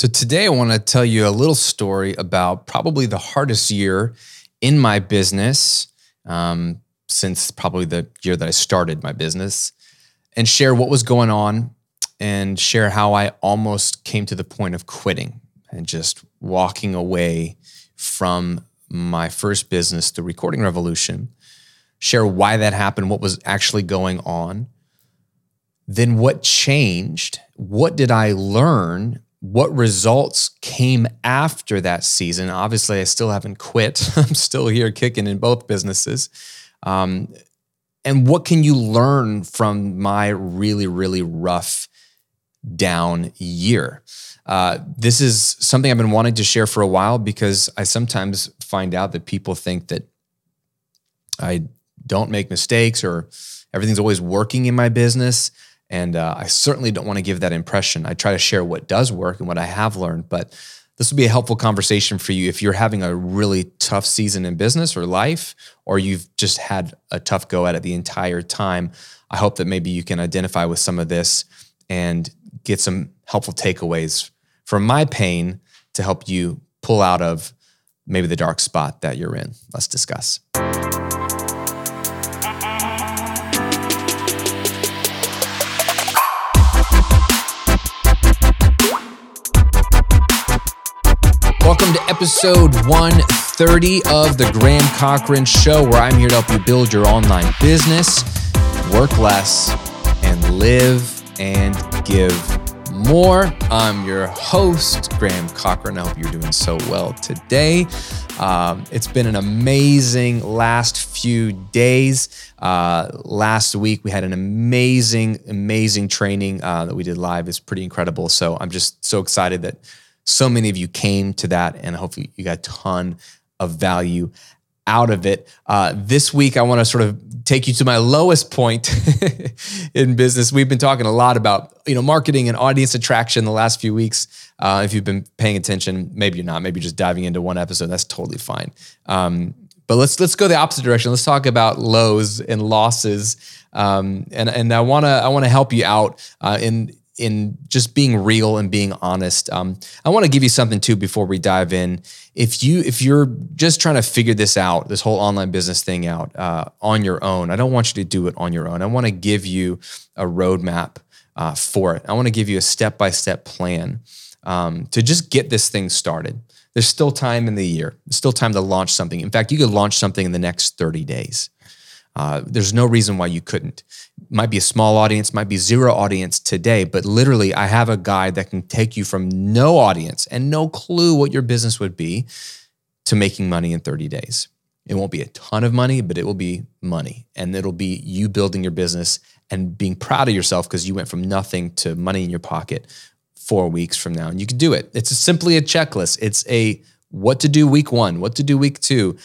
So, today I want to tell you a little story about probably the hardest year in my business um, since probably the year that I started my business and share what was going on and share how I almost came to the point of quitting and just walking away from my first business, The Recording Revolution. Share why that happened, what was actually going on. Then, what changed? What did I learn? What results came after that season? Obviously, I still haven't quit. I'm still here kicking in both businesses. Um, and what can you learn from my really, really rough down year? Uh, this is something I've been wanting to share for a while because I sometimes find out that people think that I don't make mistakes or everything's always working in my business. And uh, I certainly don't want to give that impression. I try to share what does work and what I have learned, but this will be a helpful conversation for you if you're having a really tough season in business or life, or you've just had a tough go at it the entire time. I hope that maybe you can identify with some of this and get some helpful takeaways from my pain to help you pull out of maybe the dark spot that you're in. Let's discuss. Episode 130 of the Graham Cochrane Show, where I'm here to help you build your online business, work less, and live and give more. I'm your host, Graham Cochrane. I hope you're doing so well today. Um, it's been an amazing last few days. Uh, last week, we had an amazing, amazing training uh, that we did live. It's pretty incredible. So I'm just so excited that so many of you came to that, and hopefully you got a ton of value out of it. Uh, this week, I want to sort of take you to my lowest point in business. We've been talking a lot about you know marketing and audience attraction the last few weeks. Uh, if you've been paying attention, maybe you're not. Maybe you're just diving into one episode. That's totally fine. Um, but let's let's go the opposite direction. Let's talk about lows and losses. Um, and and I wanna I wanna help you out uh, in in just being real and being honest. Um, I want to give you something too before we dive in. If you if you're just trying to figure this out, this whole online business thing out uh, on your own, I don't want you to do it on your own. I want to give you a roadmap uh, for it. I want to give you a step by step plan um, to just get this thing started. There's still time in the year. There's still time to launch something. In fact, you could launch something in the next 30 days. Uh, there's no reason why you couldn't. Might be a small audience, might be zero audience today, but literally, I have a guide that can take you from no audience and no clue what your business would be to making money in 30 days. It won't be a ton of money, but it will be money. And it'll be you building your business and being proud of yourself because you went from nothing to money in your pocket four weeks from now. And you can do it. It's simply a checklist. It's a what to do week one, what to do week two,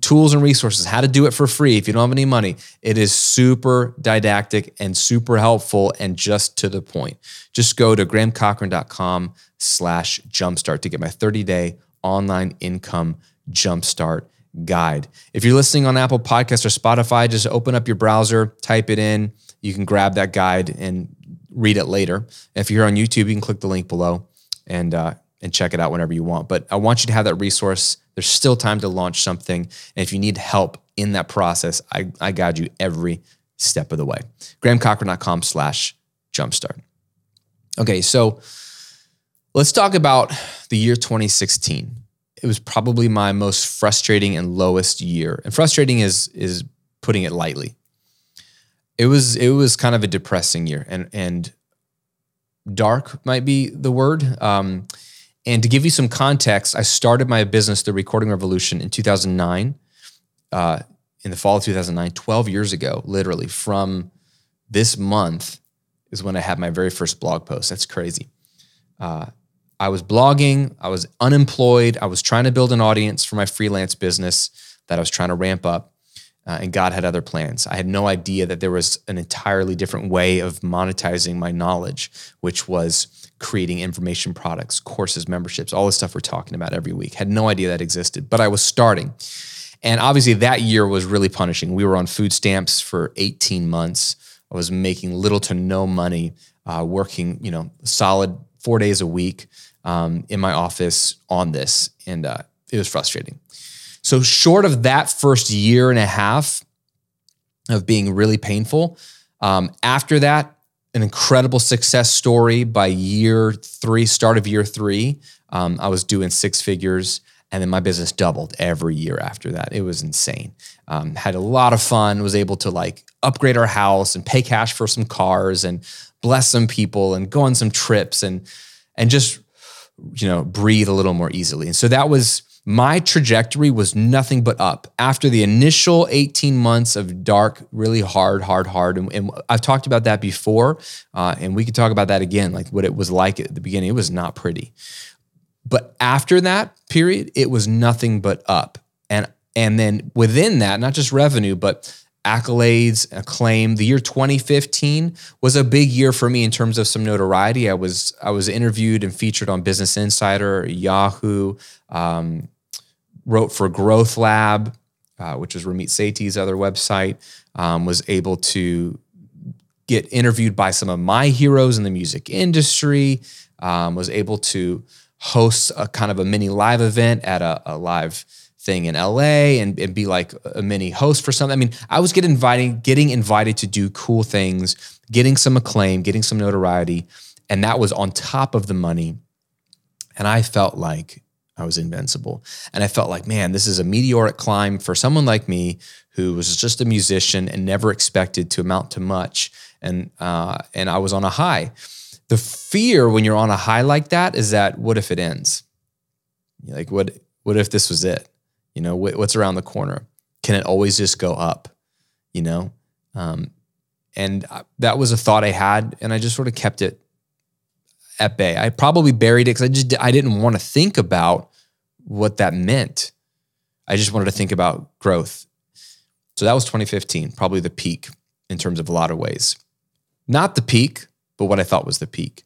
tools and resources, how to do it for free if you don't have any money. It is super didactic and super helpful and just to the point. Just go to grahamcochrane.com slash jumpstart to get my 30-day online income jumpstart guide. If you're listening on Apple Podcasts or Spotify, just open up your browser, type it in. You can grab that guide and read it later. If you're on YouTube, you can click the link below and uh, and check it out whenever you want. But I want you to have that resource. There's still time to launch something. And if you need help in that process, I, I guide you every step of the way. GrahamCochrane.com slash jumpstart. Okay, so let's talk about the year 2016. It was probably my most frustrating and lowest year. And frustrating is is putting it lightly. It was it was kind of a depressing year and and dark might be the word. Um, and to give you some context, I started my business, The Recording Revolution, in 2009, uh, in the fall of 2009, 12 years ago, literally from this month is when I had my very first blog post. That's crazy. Uh, I was blogging, I was unemployed, I was trying to build an audience for my freelance business that I was trying to ramp up. Uh, and God had other plans. I had no idea that there was an entirely different way of monetizing my knowledge, which was creating information products, courses, memberships, all the stuff we're talking about every week. Had no idea that existed, but I was starting. And obviously, that year was really punishing. We were on food stamps for 18 months. I was making little to no money, uh, working, you know, solid four days a week. um, in my office on this, and uh, it was frustrating. So, short of that first year and a half of being really painful, um, after that, an incredible success story by year three, start of year three. Um, I was doing six figures, and then my business doubled every year after that. It was insane. Um, had a lot of fun. Was able to like upgrade our house and pay cash for some cars and bless some people and go on some trips and and just you know breathe a little more easily. And so that was my trajectory was nothing but up after the initial 18 months of dark, really hard, hard, hard. And, and I've talked about that before, uh, and we could talk about that again, like what it was like at the beginning. It was not pretty. But after that period, it was nothing but up. And and then within that, not just revenue, but accolades, acclaim. The year 2015 was a big year for me in terms of some notoriety. I was I was interviewed and featured on Business Insider, Yahoo, um, wrote for Growth Lab, uh, which is Ramit Sethi's other website, um, was able to get interviewed by some of my heroes in the music industry, um, was able to host a kind of a mini live event at a, a live thing in LA and, and, be like a mini host for something. I mean, I was getting invited, getting invited to do cool things, getting some acclaim, getting some notoriety, and that was on top of the money. And I felt like I was invincible. And I felt like, man, this is a meteoric climb for someone like me who was just a musician and never expected to amount to much. And uh, and I was on a high. The fear when you're on a high like that is that what if it ends? Like what what if this was it? You know, what, what's around the corner? Can it always just go up? You know, um, and that was a thought I had, and I just sort of kept it at bay. I probably buried it because I just I didn't want to think about what that meant. I just wanted to think about growth. So that was 2015, probably the peak in terms of a lot of ways. Not the peak, but what I thought was the peak.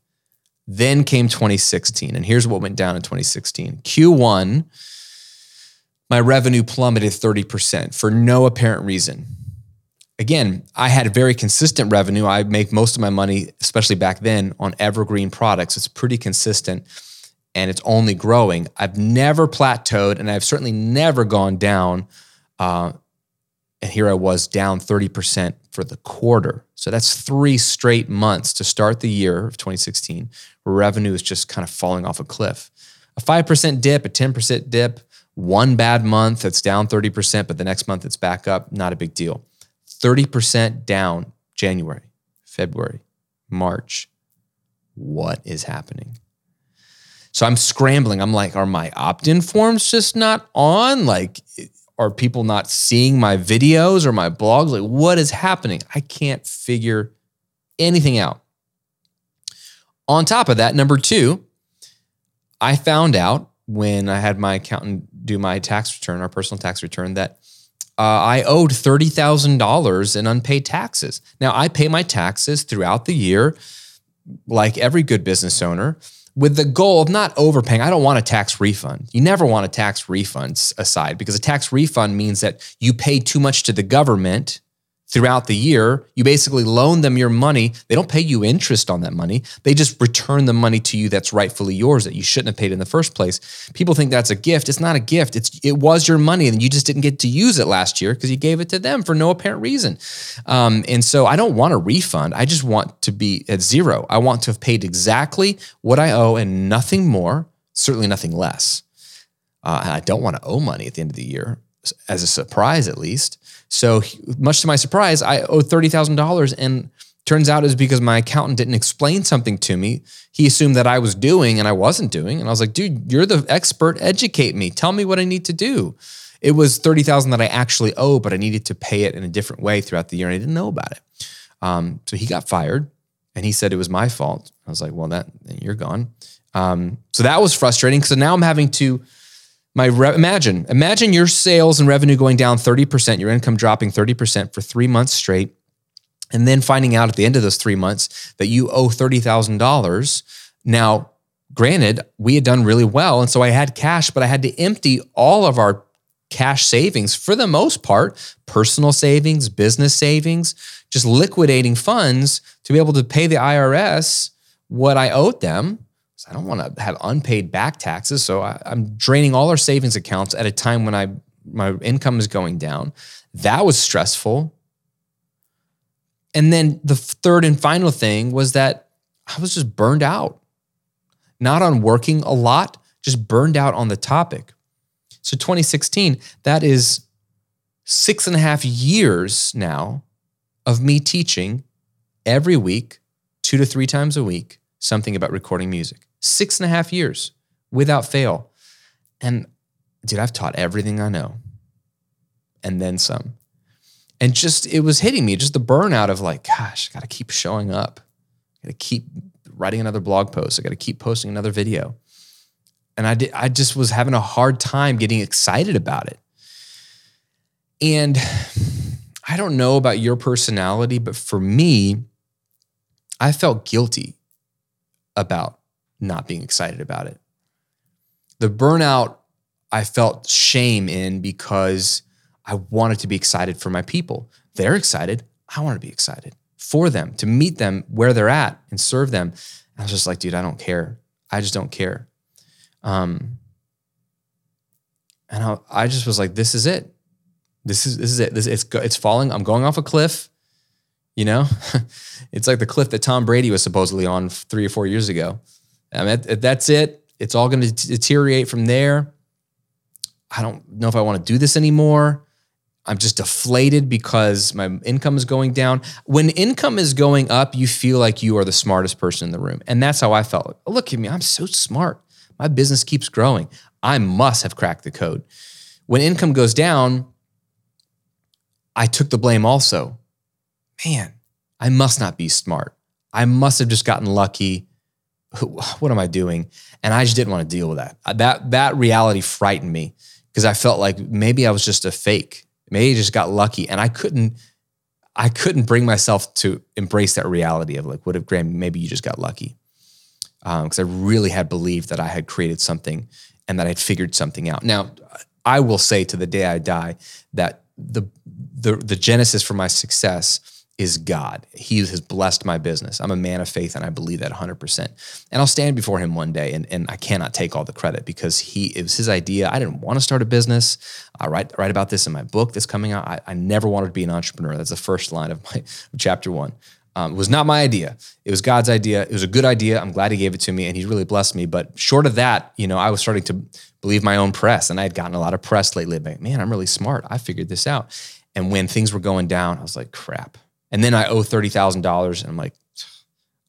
Then came 2016, and here's what went down in 2016. Q1, my revenue plummeted 30% for no apparent reason again, I had very consistent revenue. I make most of my money, especially back then, on evergreen products. It's pretty consistent and it's only growing. I've never plateaued and I've certainly never gone down. Uh, and here I was down 30% for the quarter. So that's three straight months to start the year of 2016 where revenue is just kind of falling off a cliff. A 5% dip, a 10% dip, one bad month that's down 30%, but the next month it's back up, not a big deal. 30% down January, February, March. What is happening? So I'm scrambling. I'm like, are my opt in forms just not on? Like, are people not seeing my videos or my blogs? Like, what is happening? I can't figure anything out. On top of that, number two, I found out when I had my accountant do my tax return, our personal tax return, that uh, I owed $30,000 in unpaid taxes. Now, I pay my taxes throughout the year, like every good business owner, with the goal of not overpaying. I don't want a tax refund. You never want a tax refund aside because a tax refund means that you pay too much to the government throughout the year. You basically loan them your money. They don't pay you interest on that money. They just return the money to you that's rightfully yours that you shouldn't have paid in the first place. People think that's a gift. It's not a gift. It's it was your money and you just didn't get to use it last year because you gave it to them for no apparent reason. Um, and so I don't want a refund. I just want to be at zero. I want to have paid exactly what I owe and nothing more, certainly nothing less. Uh, I don't want to owe money at the end of the year as a surprise at least. So much to my surprise, I owed thirty thousand dollars, and turns out it was because my accountant didn't explain something to me. He assumed that I was doing, and I wasn't doing. And I was like, "Dude, you're the expert. Educate me. Tell me what I need to do." It was thirty thousand that I actually owe, but I needed to pay it in a different way throughout the year, and I didn't know about it. Um, so he got fired, and he said it was my fault. I was like, "Well, that you're gone." Um, so that was frustrating. So now I'm having to my re- imagine imagine your sales and revenue going down 30%, your income dropping 30% for 3 months straight and then finding out at the end of those 3 months that you owe $30,000. Now, granted, we had done really well and so I had cash, but I had to empty all of our cash savings for the most part, personal savings, business savings, just liquidating funds to be able to pay the IRS what I owed them. I don't want to have unpaid back taxes. So I, I'm draining all our savings accounts at a time when I my income is going down. That was stressful. And then the third and final thing was that I was just burned out, not on working a lot, just burned out on the topic. So 2016, that is six and a half years now of me teaching every week, two to three times a week, something about recording music. Six and a half years without fail. And dude, I've taught everything I know and then some. And just, it was hitting me, just the burnout of like, gosh, I got to keep showing up. I got to keep writing another blog post. I got to keep posting another video. And I did, I just was having a hard time getting excited about it. And I don't know about your personality, but for me, I felt guilty about not being excited about it. The burnout, I felt shame in because I wanted to be excited for my people. They're excited. I want to be excited for them, to meet them where they're at and serve them. And I was just like, dude, I don't care. I just don't care. Um, and I, I just was like, this is it. This is this is it. This it's it's falling. I'm going off a cliff. You know, it's like the cliff that Tom Brady was supposedly on three or four years ago. I mean, that's it. It's all going to deteriorate from there. I don't know if I want to do this anymore. I'm just deflated because my income is going down. When income is going up, you feel like you are the smartest person in the room. And that's how I felt. Look at me, I'm so smart. My business keeps growing. I must have cracked the code. When income goes down, I took the blame also. Man, I must not be smart. I must have just gotten lucky. What am I doing? And I just didn't want to deal with that. That that reality frightened me because I felt like maybe I was just a fake. Maybe I just got lucky, and I couldn't. I couldn't bring myself to embrace that reality of like, what if Graham? Maybe you just got lucky, because um, I really had believed that I had created something and that I'd figured something out. Now, I will say to the day I die that the the the genesis for my success is God. He has blessed my business. I'm a man of faith and I believe that 100%. And I'll stand before him one day and, and I cannot take all the credit because he it was his idea. I didn't want to start a business. I write, write about this in my book that's coming out. I, I never wanted to be an entrepreneur. That's the first line of my of chapter one. Um, it was not my idea. It was God's idea. It was a good idea. I'm glad he gave it to me and he's really blessed me. But short of that, you know, I was starting to believe my own press and I had gotten a lot of press lately. Man, I'm really smart. I figured this out. And when things were going down, I was like, crap. And then I owe thirty thousand dollars, and I'm like,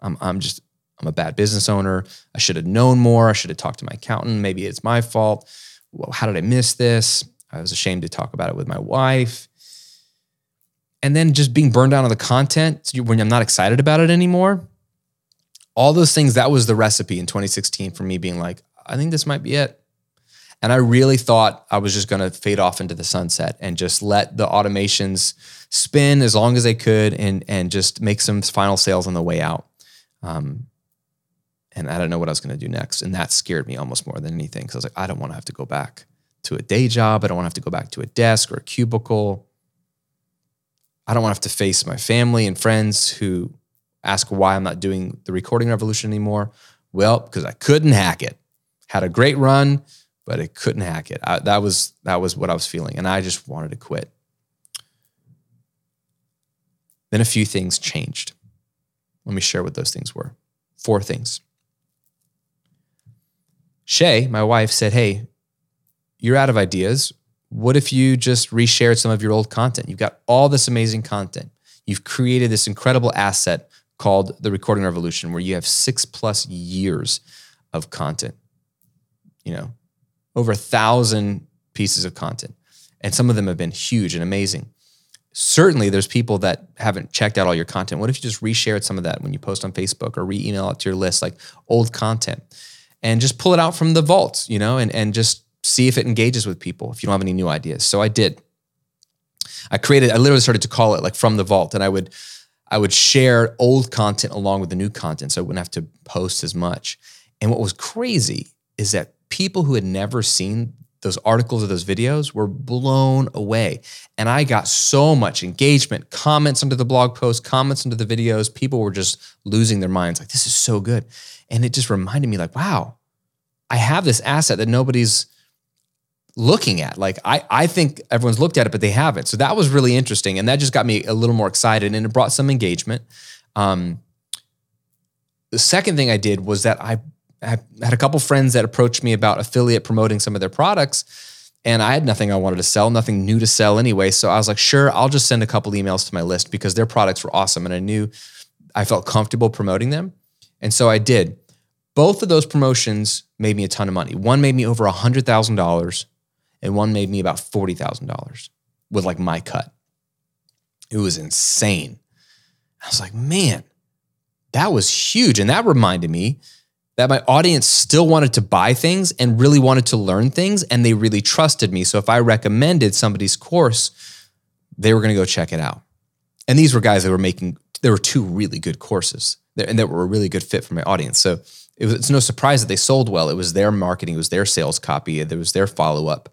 I'm I'm just I'm a bad business owner. I should have known more. I should have talked to my accountant. Maybe it's my fault. Well, how did I miss this? I was ashamed to talk about it with my wife. And then just being burned out on the content when I'm not excited about it anymore. All those things, that was the recipe in 2016 for me being like, I think this might be it. And I really thought I was just going to fade off into the sunset and just let the automations spin as long as they could and and just make some final sales on the way out. Um, and I don't know what I was going to do next. And that scared me almost more than anything because I was like, I don't want to have to go back to a day job. I don't want to have to go back to a desk or a cubicle. I don't want to have to face my family and friends who ask why I'm not doing the recording revolution anymore. Well, because I couldn't hack it. Had a great run but it couldn't hack it. I, that was that was what I was feeling, and I just wanted to quit. Then a few things changed. Let me share what those things were. Four things. Shay, my wife, said, "Hey, you're out of ideas. What if you just reshared some of your old content? You've got all this amazing content. You've created this incredible asset called the Recording Revolution, where you have six plus years of content. You know, over a thousand pieces of content. And some of them have been huge and amazing. Certainly, there's people that haven't checked out all your content. What if you just reshared some of that when you post on Facebook or re email it to your list, like old content, and just pull it out from the vault, you know, and, and just see if it engages with people if you don't have any new ideas. So I did. I created, I literally started to call it like from the vault, and I would I would share old content along with the new content so I wouldn't have to post as much. And what was crazy is that people who had never seen those articles or those videos were blown away. And I got so much engagement, comments under the blog post, comments under the videos. People were just losing their minds like, this is so good. And it just reminded me, like, wow, I have this asset that nobody's looking at. Like I, I think everyone's looked at it, but they haven't. So that was really interesting. And that just got me a little more excited and it brought some engagement. Um, the second thing I did was that I had a couple friends that approached me about affiliate promoting some of their products. And I had nothing I wanted to sell, nothing new to sell anyway. So I was like, sure, I'll just send a couple emails to my list because their products were awesome. And I knew I felt comfortable promoting them. And so I did. Both of those promotions made me a ton of money. One made me over $100,000 and one made me about $40,000 with like my cut. It was insane. I was like, man, that was huge. And that reminded me that my audience still wanted to buy things and really wanted to learn things and they really trusted me. So if I recommended somebody's course, they were going to go check it out. And these were guys that were making, there were two really good courses and that were a really good fit for my audience. So it was, it's no surprise that they sold well. It was their marketing, it was their sales copy, it was their follow up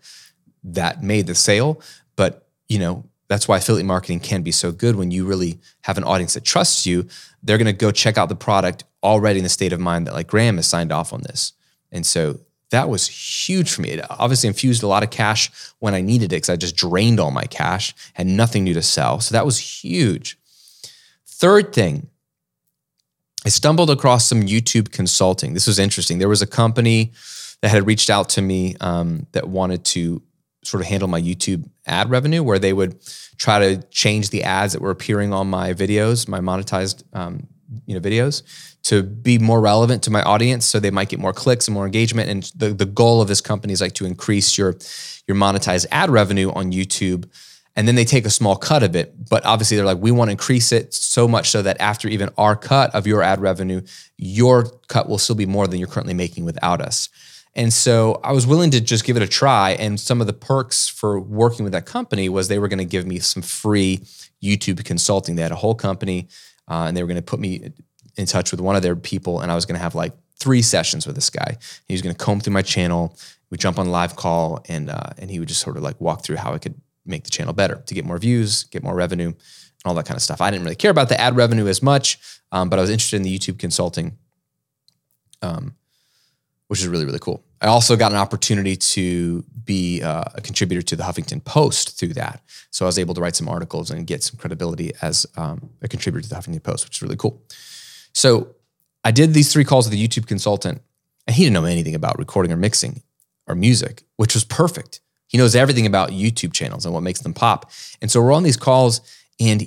that made the sale. But, you know, that's why affiliate marketing can be so good when you really have an audience that trusts you. They're going to go check out the product already in the state of mind that like Graham has signed off on this. And so that was huge for me. It obviously infused a lot of cash when I needed it because I just drained all my cash, had nothing new to sell. So that was huge. Third thing, I stumbled across some YouTube consulting. This was interesting. There was a company that had reached out to me um, that wanted to sort of handle my YouTube ad revenue, where they would try to change the ads that were appearing on my videos, my monetized um, you know videos, to be more relevant to my audience, so they might get more clicks and more engagement. And the the goal of this company is like to increase your your monetized ad revenue on YouTube. And then they take a small cut of it. But obviously, they're like, we want to increase it so much so that after even our cut of your ad revenue, your cut will still be more than you're currently making without us. And so I was willing to just give it a try. And some of the perks for working with that company was they were going to give me some free YouTube consulting. They had a whole company uh, and they were going to put me in touch with one of their people. And I was going to have like three sessions with this guy. He was going to comb through my channel. We jump on live call and, uh, and he would just sort of like walk through how I could make the channel better to get more views, get more revenue, and all that kind of stuff. I didn't really care about the ad revenue as much, um, but I was interested in the YouTube consulting. Um, which is really, really cool. I also got an opportunity to be uh, a contributor to the Huffington Post through that. So I was able to write some articles and get some credibility as um, a contributor to the Huffington Post, which is really cool. So I did these three calls with the YouTube consultant, and he didn't know anything about recording or mixing or music, which was perfect. He knows everything about YouTube channels and what makes them pop. And so we're on these calls, and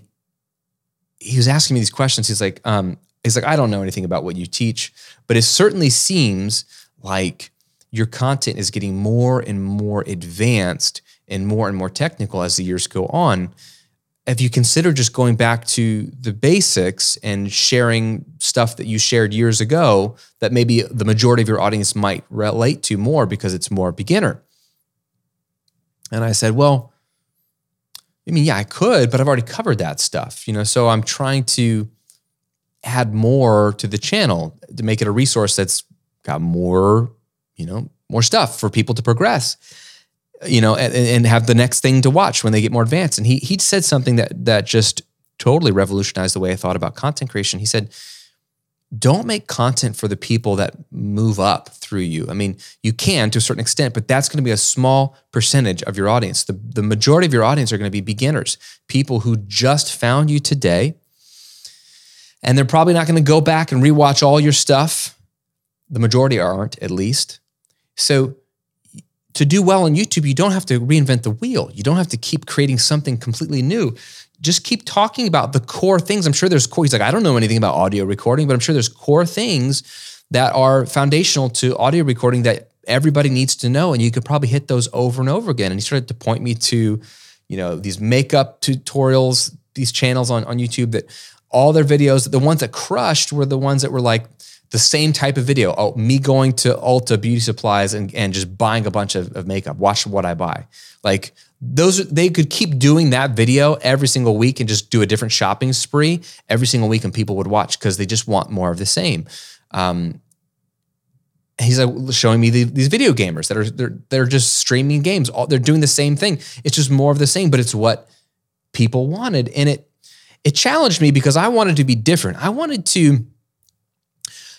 he was asking me these questions. He's like, um, he's like, I don't know anything about what you teach, but it certainly seems like your content is getting more and more advanced and more and more technical as the years go on. If you consider just going back to the basics and sharing stuff that you shared years ago that maybe the majority of your audience might relate to more because it's more beginner. And I said, well, I mean, yeah, I could, but I've already covered that stuff, you know. So I'm trying to add more to the channel to make it a resource that's got more, you know, more stuff for people to progress, you know, and, and have the next thing to watch when they get more advanced. And he he said something that that just totally revolutionized the way I thought about content creation. He said, don't make content for the people that move up through you. I mean, you can to a certain extent, but that's going to be a small percentage of your audience. The, the majority of your audience are going to be beginners, people who just found you today. And they're probably not going to go back and rewatch all your stuff the majority aren't, at least. So, to do well on YouTube, you don't have to reinvent the wheel. You don't have to keep creating something completely new. Just keep talking about the core things. I'm sure there's core. He's like, I don't know anything about audio recording, but I'm sure there's core things that are foundational to audio recording that everybody needs to know. And you could probably hit those over and over again. And he started to point me to, you know, these makeup tutorials, these channels on, on YouTube that all their videos, the ones that crushed were the ones that were like, the same type of video. Oh, me going to Ulta Beauty Supplies and, and just buying a bunch of, of makeup. Watch what I buy. Like those, they could keep doing that video every single week and just do a different shopping spree every single week, and people would watch because they just want more of the same. Um, he's like showing me the, these video gamers that are they're they're just streaming games. All, they're doing the same thing. It's just more of the same, but it's what people wanted, and it it challenged me because I wanted to be different. I wanted to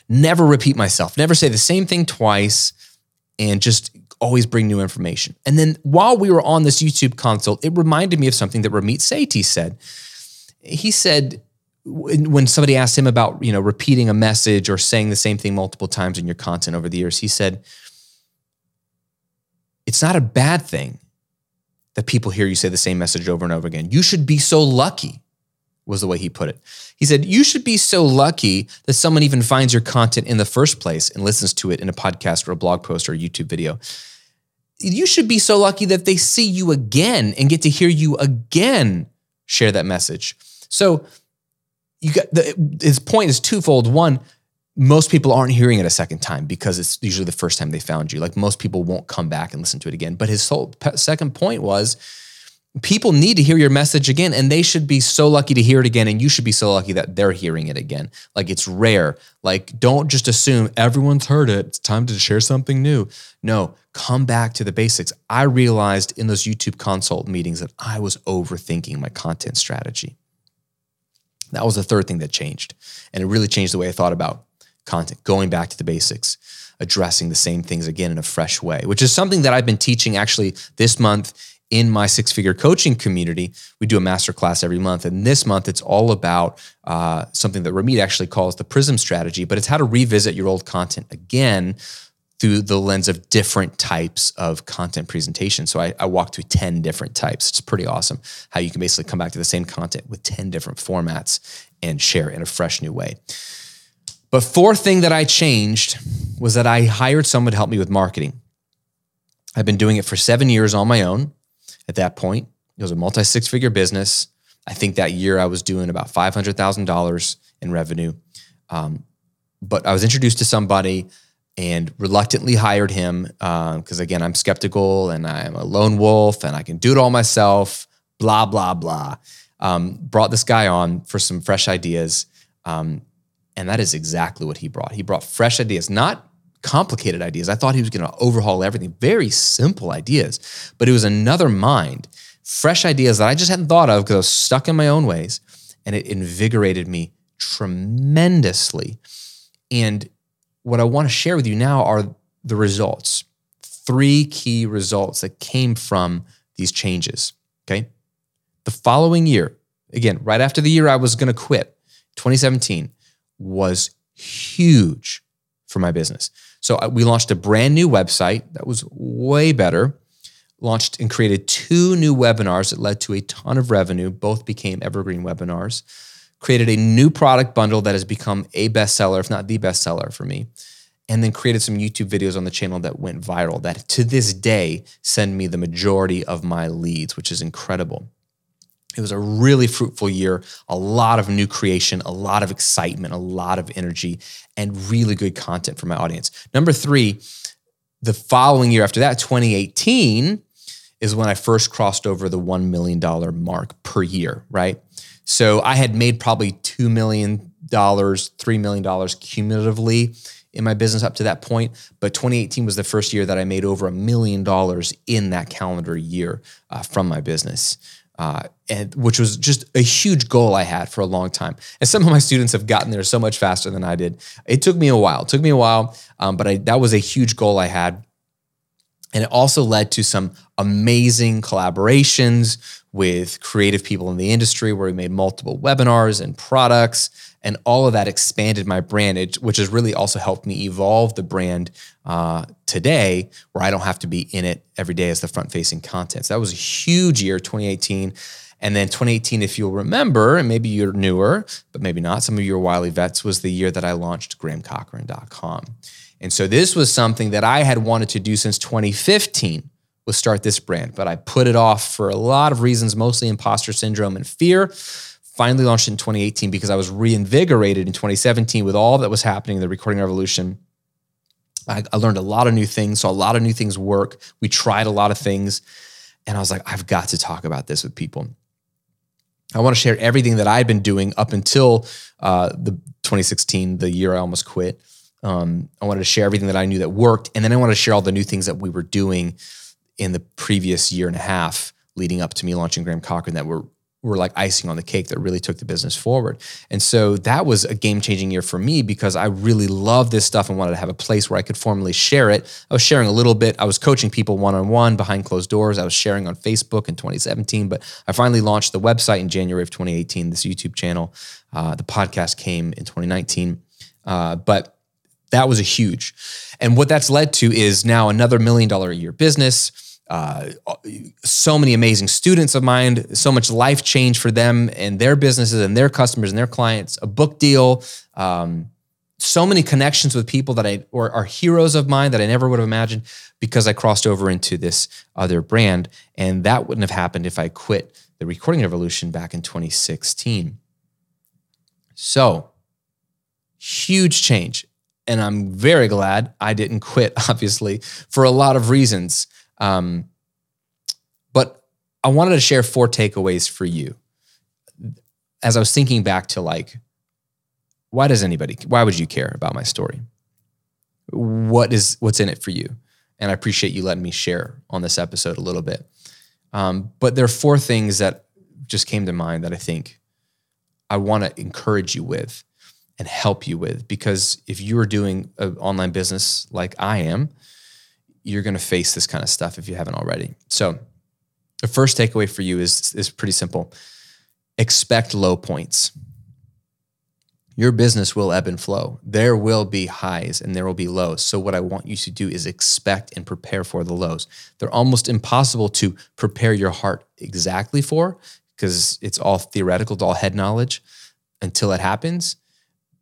never repeat myself, never say the same thing twice, and just always bring new information. And then while we were on this YouTube consult, it reminded me of something that Ramit Sethi said. He said when somebody asked him about you know repeating a message or saying the same thing multiple times in your content over the years, he said it's not a bad thing that people hear you say the same message over and over again. You should be so lucky was the way he put it. He said, You should be so lucky that someone even finds your content in the first place and listens to it in a podcast or a blog post or a YouTube video. You should be so lucky that they see you again and get to hear you again share that message. So, you got the, his point is twofold. One, most people aren't hearing it a second time because it's usually the first time they found you. Like most people won't come back and listen to it again. But his whole second point was, people need to hear your message again and they should be so lucky to hear it again and you should be so lucky that they're hearing it again. Like it's rare. Like don't just assume everyone's heard it. It's time to share something new. No come back to the basics. I realized in those youtube consult meetings that i was overthinking my content strategy. That was the third thing that changed and it really changed the way i thought about content going back to the basics addressing the same things again in a fresh way which is something that i've been teaching actually this month in my six figure coaching community, we do a masterclass every month. And this month, it's all about uh, something that Ramit actually calls the PRISM strategy, but it's how to revisit your old content again through the lens of different types of content presentation. So I, I walk through 10 different types. It's pretty awesome how you can basically come back to the same content with 10 different formats and share in a fresh new way. But fourth thing that I changed was that I hired someone to help me with marketing. I've been doing it for seven years on my own at that point. It was a multi six figure business. I think that year I was doing about $500,000 in revenue. Um, but I was introduced to somebody and reluctantly hired him because, uh, again, I'm skeptical and I'm a lone wolf and I can do it all myself, blah, blah, blah. Um, brought this guy on for some fresh ideas. Um, and that is exactly what he brought. He brought fresh ideas, not complicated ideas. I thought he was going to overhaul everything. Very simple ideas, but it was another mind, fresh ideas that I just hadn't thought of because I was stuck in my own ways. And it invigorated me tremendously. And what I want to share with you now are the results. Three key results that came from these changes. Okay. The following year, again, right after the year I was going to quit, 2017 was huge for my business. So uh, we launched a brand new website that was way better. Launched and created two new webinars that led to a ton of revenue. Both became evergreen webinars. Created a new product bundle that has become a bestseller, if not the bestseller for me. And then created some YouTube videos on the channel that went viral that to this day send me the majority of my leads, which is incredible. It was a really fruitful year, a lot of new creation, a lot of excitement, a lot of energy, and really good content for my audience. Number three, the following year after that, 2018, is when I first crossed over the $1 million mark per year, right? So I had made probably $2 million, $3 million cumulatively in my business up to that point. But 2018 was the first year that I made over a million dollars in that calendar year uh, from my business uh, and which was just a huge goal I had for a long time. And some of my students have gotten there so much faster than I did. It took me a while. It took me a while, um, but I, that was a huge goal I had. And it also led to some amazing collaborations with creative people in the industry where we made multiple webinars and products. And all of that expanded my brand, which has really also helped me evolve the brand uh, today, where I don't have to be in it every day as the front facing content. So that was a huge year, 2018. And then 2018, if you'll remember, and maybe you're newer, but maybe not, some of you are wily vets, was the year that I launched grahamcochrane.com. And so this was something that I had wanted to do since 2015 was start this brand, but I put it off for a lot of reasons, mostly imposter syndrome and fear. Finally launched in 2018 because I was reinvigorated in 2017 with all that was happening in the recording revolution. I, I learned a lot of new things, saw a lot of new things work. We tried a lot of things. And I was like, I've got to talk about this with people. I want to share everything that I'd been doing up until uh, the 2016, the year I almost quit Um, I wanted to share everything that I knew that worked, and then I wanted to share all the new things that we were doing in the previous year and a half leading up to me launching Graham Cochrane that were were like icing on the cake that really took the business forward. And so that was a game changing year for me because I really loved this stuff and wanted to have a place where I could formally share it. I was sharing a little bit. I was coaching people one on one behind closed doors. I was sharing on Facebook in 2017, but I finally launched the website in January of 2018, this YouTube channel. Uh, the podcast came in 2019. Uh, but that was a huge. And what that's led to is now another million dollar a year business uh, so many amazing students of mine, so much life change for them and their businesses and their customers and their clients, a book deal, um, so many connections with people that I or are heroes of mine that I never would have imagined because I crossed over into this other brand. And that wouldn't have happened if I quit the recording revolution back in 2016. So, huge change. And I'm very glad I didn't quit, obviously, for a lot of reasons. Um, but I wanted to share four takeaways for you. As I was thinking back to like, why does anybody, why would you care about my story? What is, what's in it for you? And I appreciate you letting me share on this episode a little bit. Um, but there are four things that just came to mind that I think I want to encourage you with and help you with because if you are doing an online business like I am, you're going to face this kind of stuff if you haven't already. So, the first takeaway for you is is pretty simple. Expect low points. Your business will ebb and flow. There will be highs and there will be lows. So what I want you to do is expect and prepare for the lows. They're almost impossible to prepare your heart exactly for because it's all theoretical, it's all head knowledge until it happens.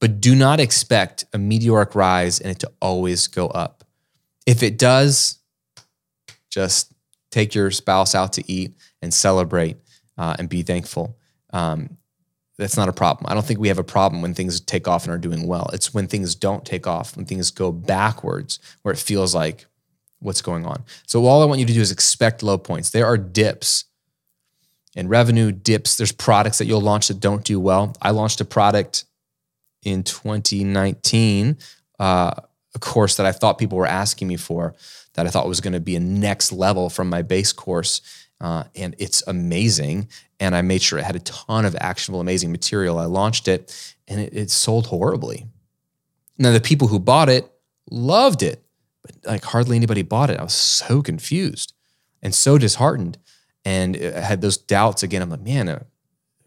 But do not expect a meteoric rise and it to always go up if it does, just take your spouse out to eat and celebrate uh, and be thankful. Um, that's not a problem. I don't think we have a problem when things take off and are doing well. It's when things don't take off, when things go backwards, where it feels like what's going on. So all I want you to do is expect low points. There are dips in revenue, dips. There's products that you'll launch that don't do well. I launched a product in 2019. Uh, a course that I thought people were asking me for that I thought was going to be a next level from my base course. Uh, and it's amazing. And I made sure it had a ton of actionable, amazing material. I launched it and it, it sold horribly. Now, the people who bought it loved it, but like hardly anybody bought it. I was so confused and so disheartened. And I had those doubts again. I'm like, man, uh,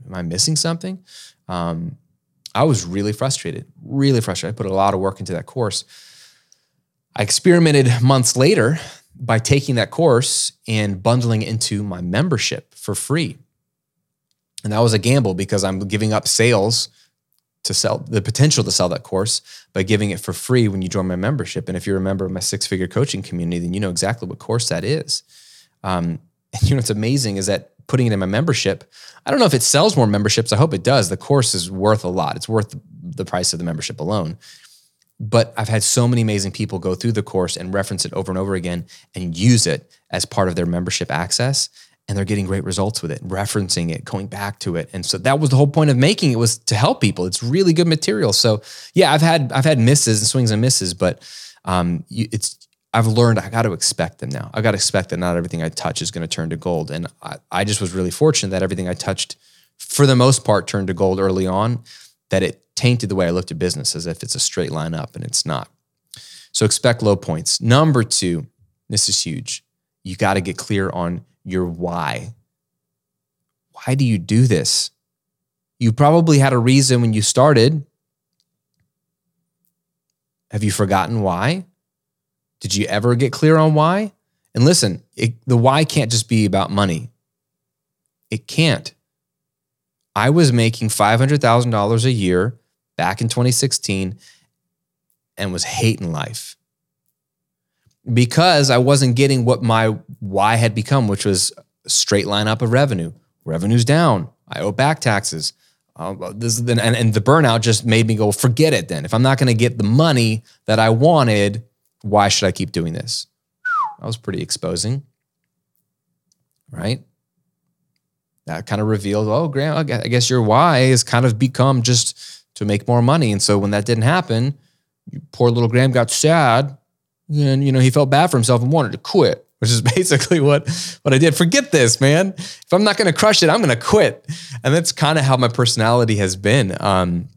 am I missing something? Um, I was really frustrated, really frustrated. I put a lot of work into that course. I experimented months later by taking that course and bundling it into my membership for free. And that was a gamble because I'm giving up sales to sell the potential to sell that course by giving it for free when you join my membership. And if you're a member of my six figure coaching community, then you know exactly what course that is. Um, and you know what's amazing is that putting it in my membership, I don't know if it sells more memberships. I hope it does. The course is worth a lot. It's worth the price of the membership alone. But I've had so many amazing people go through the course and reference it over and over again and use it as part of their membership access. And they're getting great results with it, referencing it, going back to it. And so that was the whole point of making it was to help people. It's really good material. So yeah, I've had I've had misses and swings and misses, but um, it's I've learned I got to expect them now. I got to expect that not everything I touch is going to turn to gold. And I, I just was really fortunate that everything I touched, for the most part, turned to gold early on. That it tainted the way I looked at business as if it's a straight line up and it's not. So expect low points. Number two, this is huge. You got to get clear on your why. Why do you do this? You probably had a reason when you started. Have you forgotten why? Did you ever get clear on why? And listen, it, the why can't just be about money. It can't. I was making $500,000 a year back in 2016 and was hating life because I wasn't getting what my why had become, which was straight line up of revenue. Revenue's down. I owe back taxes. Uh, this and, and the burnout just made me go, forget it then. If I'm not going to get the money that I wanted, why should I keep doing this? That was pretty exposing, right? That kind of revealed, oh, Graham, I guess your why has kind of become just to make more money. And so when that didn't happen, poor little Graham got sad and you know he felt bad for himself and wanted to quit, which is basically what what I did. Forget this, man. If I'm not going to crush it, I'm going to quit. And that's kind of how my personality has been. Um,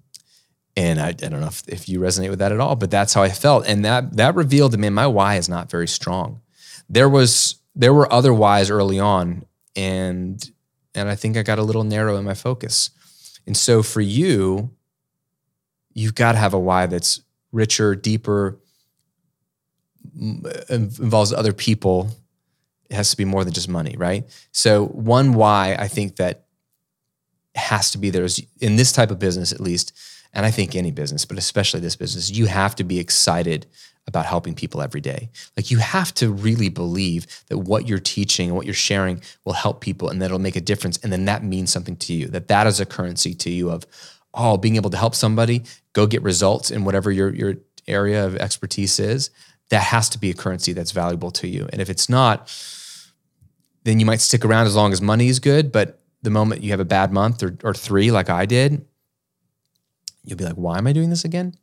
and I, I, don't know if, if you resonate with that at all, but that's how I felt. And that that revealed to me my why is not very strong. There was there were other whys early on, and and I think I got a little narrow in my focus. And so for you, you've got to have a why that's richer, deeper, involves other people. It has to be more than just money, right? So one why I think that has to be there is in this type of business at least, and I think any business, but especially this business, you have to be excited about helping people every day. Like you have to really believe that what you're teaching and what you're sharing will help people and that it'll make a difference and then that means something to you. That that is a currency to you of oh, being able to help somebody go get results in whatever your your area of expertise is. That has to be a currency that's valuable to you. And if it's not, then you might stick around as long as money is good, but the moment you have a bad month or, or three, like I did, you'll be like, why am I doing this again?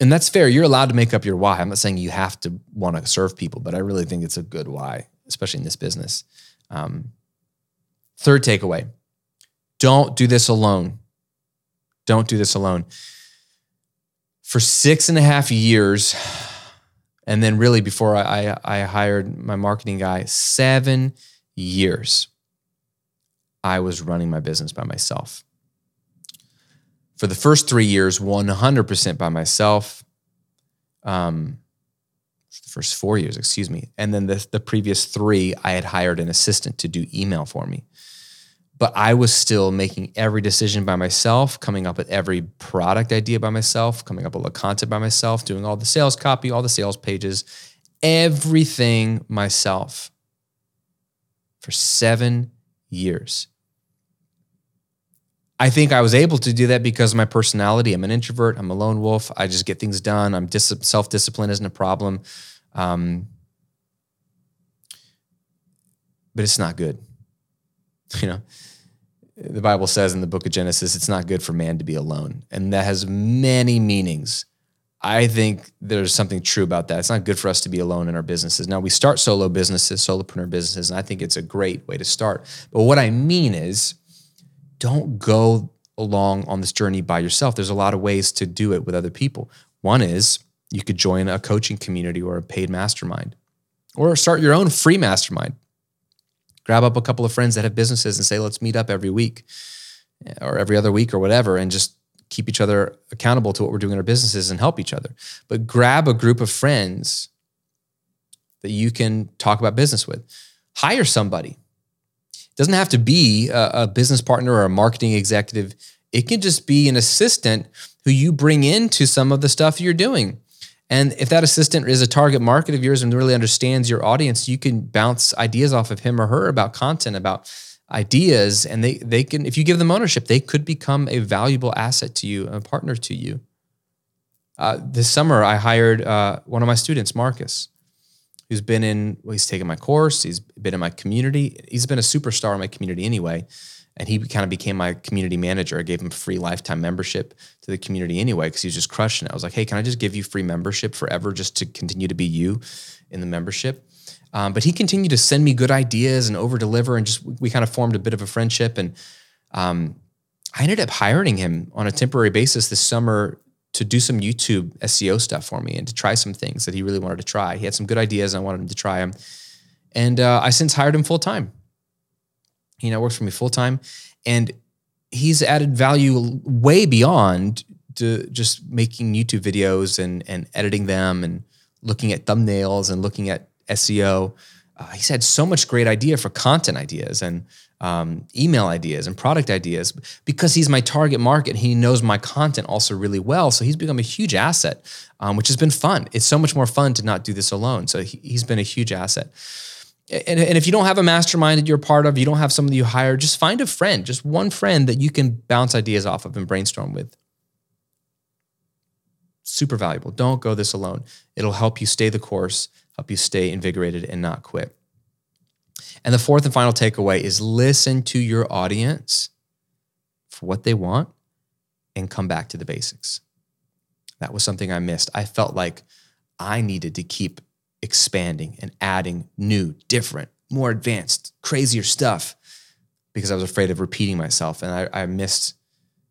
and that's fair. You're allowed to make up your why. I'm not saying you have to want to serve people, but I really think it's a good why, especially in this business. Um, third takeaway don't do this alone. Don't do this alone. For six and a half years, and then really before I, I, I hired my marketing guy, seven years, I was running my business by myself for the first three years, 100% by myself. Um, the first four years, excuse me. And then the, the previous three, I had hired an assistant to do email for me. But I was still making every decision by myself, coming up with every product idea by myself, coming up with the content by myself, doing all the sales copy, all the sales pages, everything myself for seven years. I think I was able to do that because of my personality. I'm an introvert. I'm a lone wolf. I just get things done. I'm dis- self discipline isn't a problem. Um, but it's not good. You know, the Bible says in the book of Genesis, it's not good for man to be alone. And that has many meanings. I think there's something true about that. It's not good for us to be alone in our businesses. Now, we start solo businesses, solopreneur businesses, and I think it's a great way to start. But what I mean is, don't go along on this journey by yourself. There's a lot of ways to do it with other people. One is you could join a coaching community or a paid mastermind or start your own free mastermind. Grab up a couple of friends that have businesses and say, let's meet up every week eh, or every other week or whatever and just keep each other accountable to what we're doing in our businesses and help each other. But grab a group of friends that you can talk about business with. Hire somebody doesn't have to be a, a business partner or a marketing executive. It can just be an assistant who you bring into some of the stuff you're doing. And if that assistant is a target market of yours and really understands your audience, you can bounce ideas off of him or her about content, about ideas, and they they can if you give them ownership, they could become a valuable asset to you, a partner to you. Uh, this summer, I hired uh, one of my students, Marcus who's been in, well, he's taken my course, he's been in my community. He's been a superstar in my community anyway. And he kind of became my community manager. I gave him free lifetime membership to the community anyway, because he was just crushing it. I was like, hey, can I just give you free membership forever just to continue to be you in the membership? Um, but he continued to send me good ideas and over deliver. And just we kind of formed a bit of a friendship. And um, I ended up hiring him on a temporary basis this summer to do some YouTube SEO stuff for me and to try some things that he really wanted to try. He had some good ideas and I wanted him to try them. And uh, I since hired him full time. He now works for me full time. And he's added value way beyond to just making YouTube videos and, and editing them and looking at thumbnails and looking at SEO. Uh, he's had so much great idea for content ideas and um, email ideas and product ideas because he's my target market. He knows my content also really well. So he's become a huge asset, um, which has been fun. It's so much more fun to not do this alone. So he, has been a huge asset. And, and, if you don't have a mastermind that you're part of, you don't have somebody you hire, just find a friend, just one friend that you can bounce ideas off of and brainstorm with. Super valuable. Don't go this alone. It'll help you stay the course, help you stay invigorated and not quit. And the fourth and final takeaway is listen to your audience for what they want and come back to the basics. That was something I missed. I felt like I needed to keep expanding and adding new, different, more advanced, crazier stuff because I was afraid of repeating myself. And I, I missed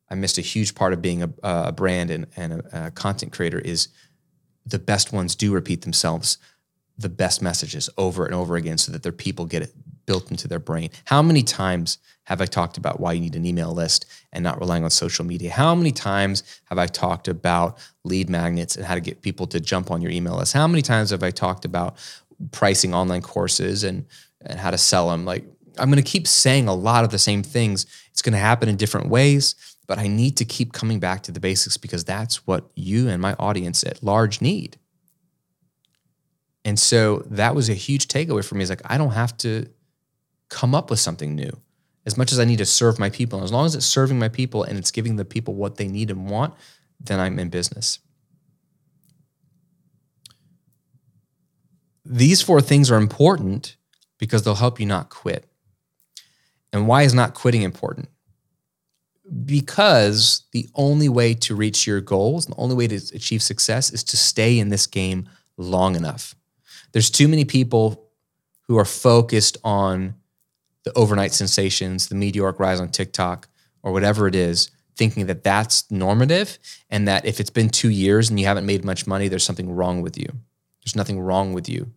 I missed a huge part of being a, a brand and, and a, a content creator is the best ones do repeat themselves, the best messages over and over again so that their people get it built into their brain. How many times have I talked about why you need an email list and not relying on social media? How many times have I talked about lead magnets and how to get people to jump on your email list? How many times have I talked about pricing online courses and, and how to sell them? Like, I'm going to keep saying a lot of the same things. It's going to happen in different ways, but I need to keep coming back to the basics because that's what you and my audience at large need. And so that was a huge takeaway for me. Is like, I don't have to come up with something new as much as I need to serve my people. And as long as it's serving my people and it's giving the people what they need and want, then I'm in business. These four things are important because they'll help you not quit. And why is not quitting important? Because the only way to reach your goals, the only way to achieve success is to stay in this game long enough. There's too many people who are focused on the overnight sensations, the meteoric rise on TikTok, or whatever it is, thinking that that's normative and that if it's been two years and you haven't made much money, there's something wrong with you. There's nothing wrong with you.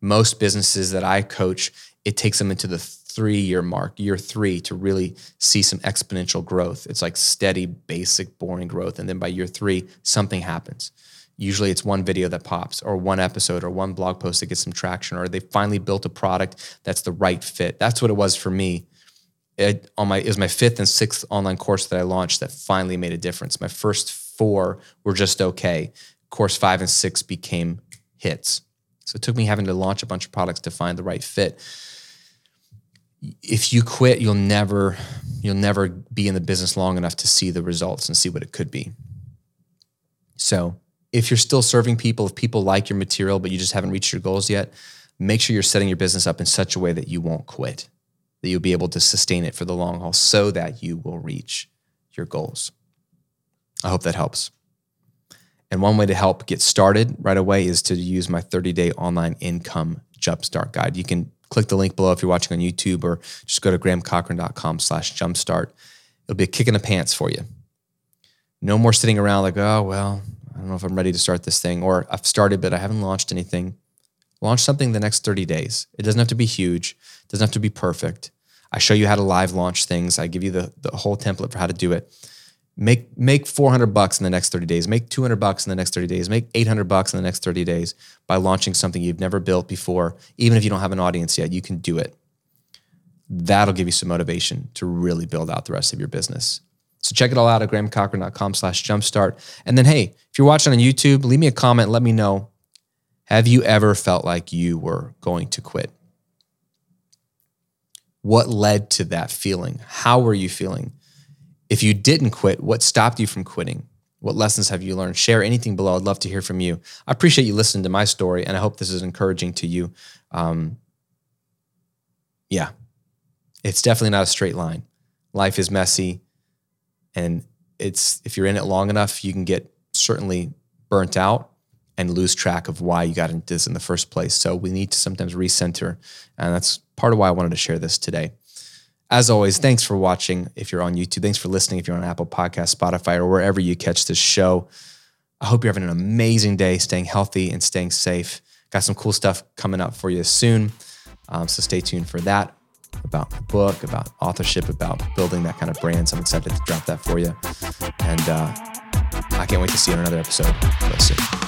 Most businesses that I coach, it takes them into the three year mark, year three, to really see some exponential growth. It's like steady, basic, boring growth. And then by year three, something happens. Usually it's one video that pops, or one episode, or one blog post that gets some traction, or they finally built a product that's the right fit. That's what it was for me. It, on my, it was my fifth and sixth online course that I launched that finally made a difference. My first four were just okay. Course five and six became hits. So it took me having to launch a bunch of products to find the right fit. If you quit, you'll never you'll never be in the business long enough to see the results and see what it could be. So if you're still serving people, if people like your material, but you just haven't reached your goals yet, make sure you're setting your business up in such a way that you won't quit, that you'll be able to sustain it for the long haul so that you will reach your goals. I hope that helps. And one way to help get started right away is to use my 30 day online income jumpstart guide. You can click the link below if you're watching on YouTube or just go to grahamcochrane.com slash jumpstart. It'll be a kick in the pants for you. No more sitting around like, oh, well, I don't know if I'm ready to start this thing, or I've started, but I haven't launched anything. Launch something the next 30 days. It doesn't have to be huge, it doesn't have to be perfect. I show you how to live launch things. I give you the, the whole template for how to do it. Make make 400 bucks in the next 30 days. Make 200 bucks in the next 30 days. Make 800 bucks in the next 30 days by launching something you've never built before. Even if you don't have an audience yet, you can do it. That'll give you some motivation to really build out the rest of your business. So check it all out at grahamcochrane.com slash jumpstart. And then, hey, if you're watching on YouTube, leave me a comment. Let me know. Have you ever felt like you were going to quit? What led to that feeling? How were you feeling? If you didn't quit, what stopped you from quitting? What lessons have you learned? Share anything below. I'd love to hear from you. I appreciate you listening to my story, and I hope this is encouraging to you. Um, yeah, it's definitely not a straight line. Life is messy and it's if you're in it long enough, you can get certainly burnt out and lose track of why you got into this in the first place. So we need to sometimes recenter, and that's part of why I wanted to share this today. As always, thanks for watching. If you're on YouTube, thanks for listening. If you're on Apple Podcast, Spotify, or wherever you catch this show, I hope you're having an amazing day, staying healthy and staying safe. Got some cool stuff coming up for you soon, um, so stay tuned for that about the book, about authorship, about building that kind of brand. So I'm excited to drop that for you. And uh, I can't wait to see you in another episode.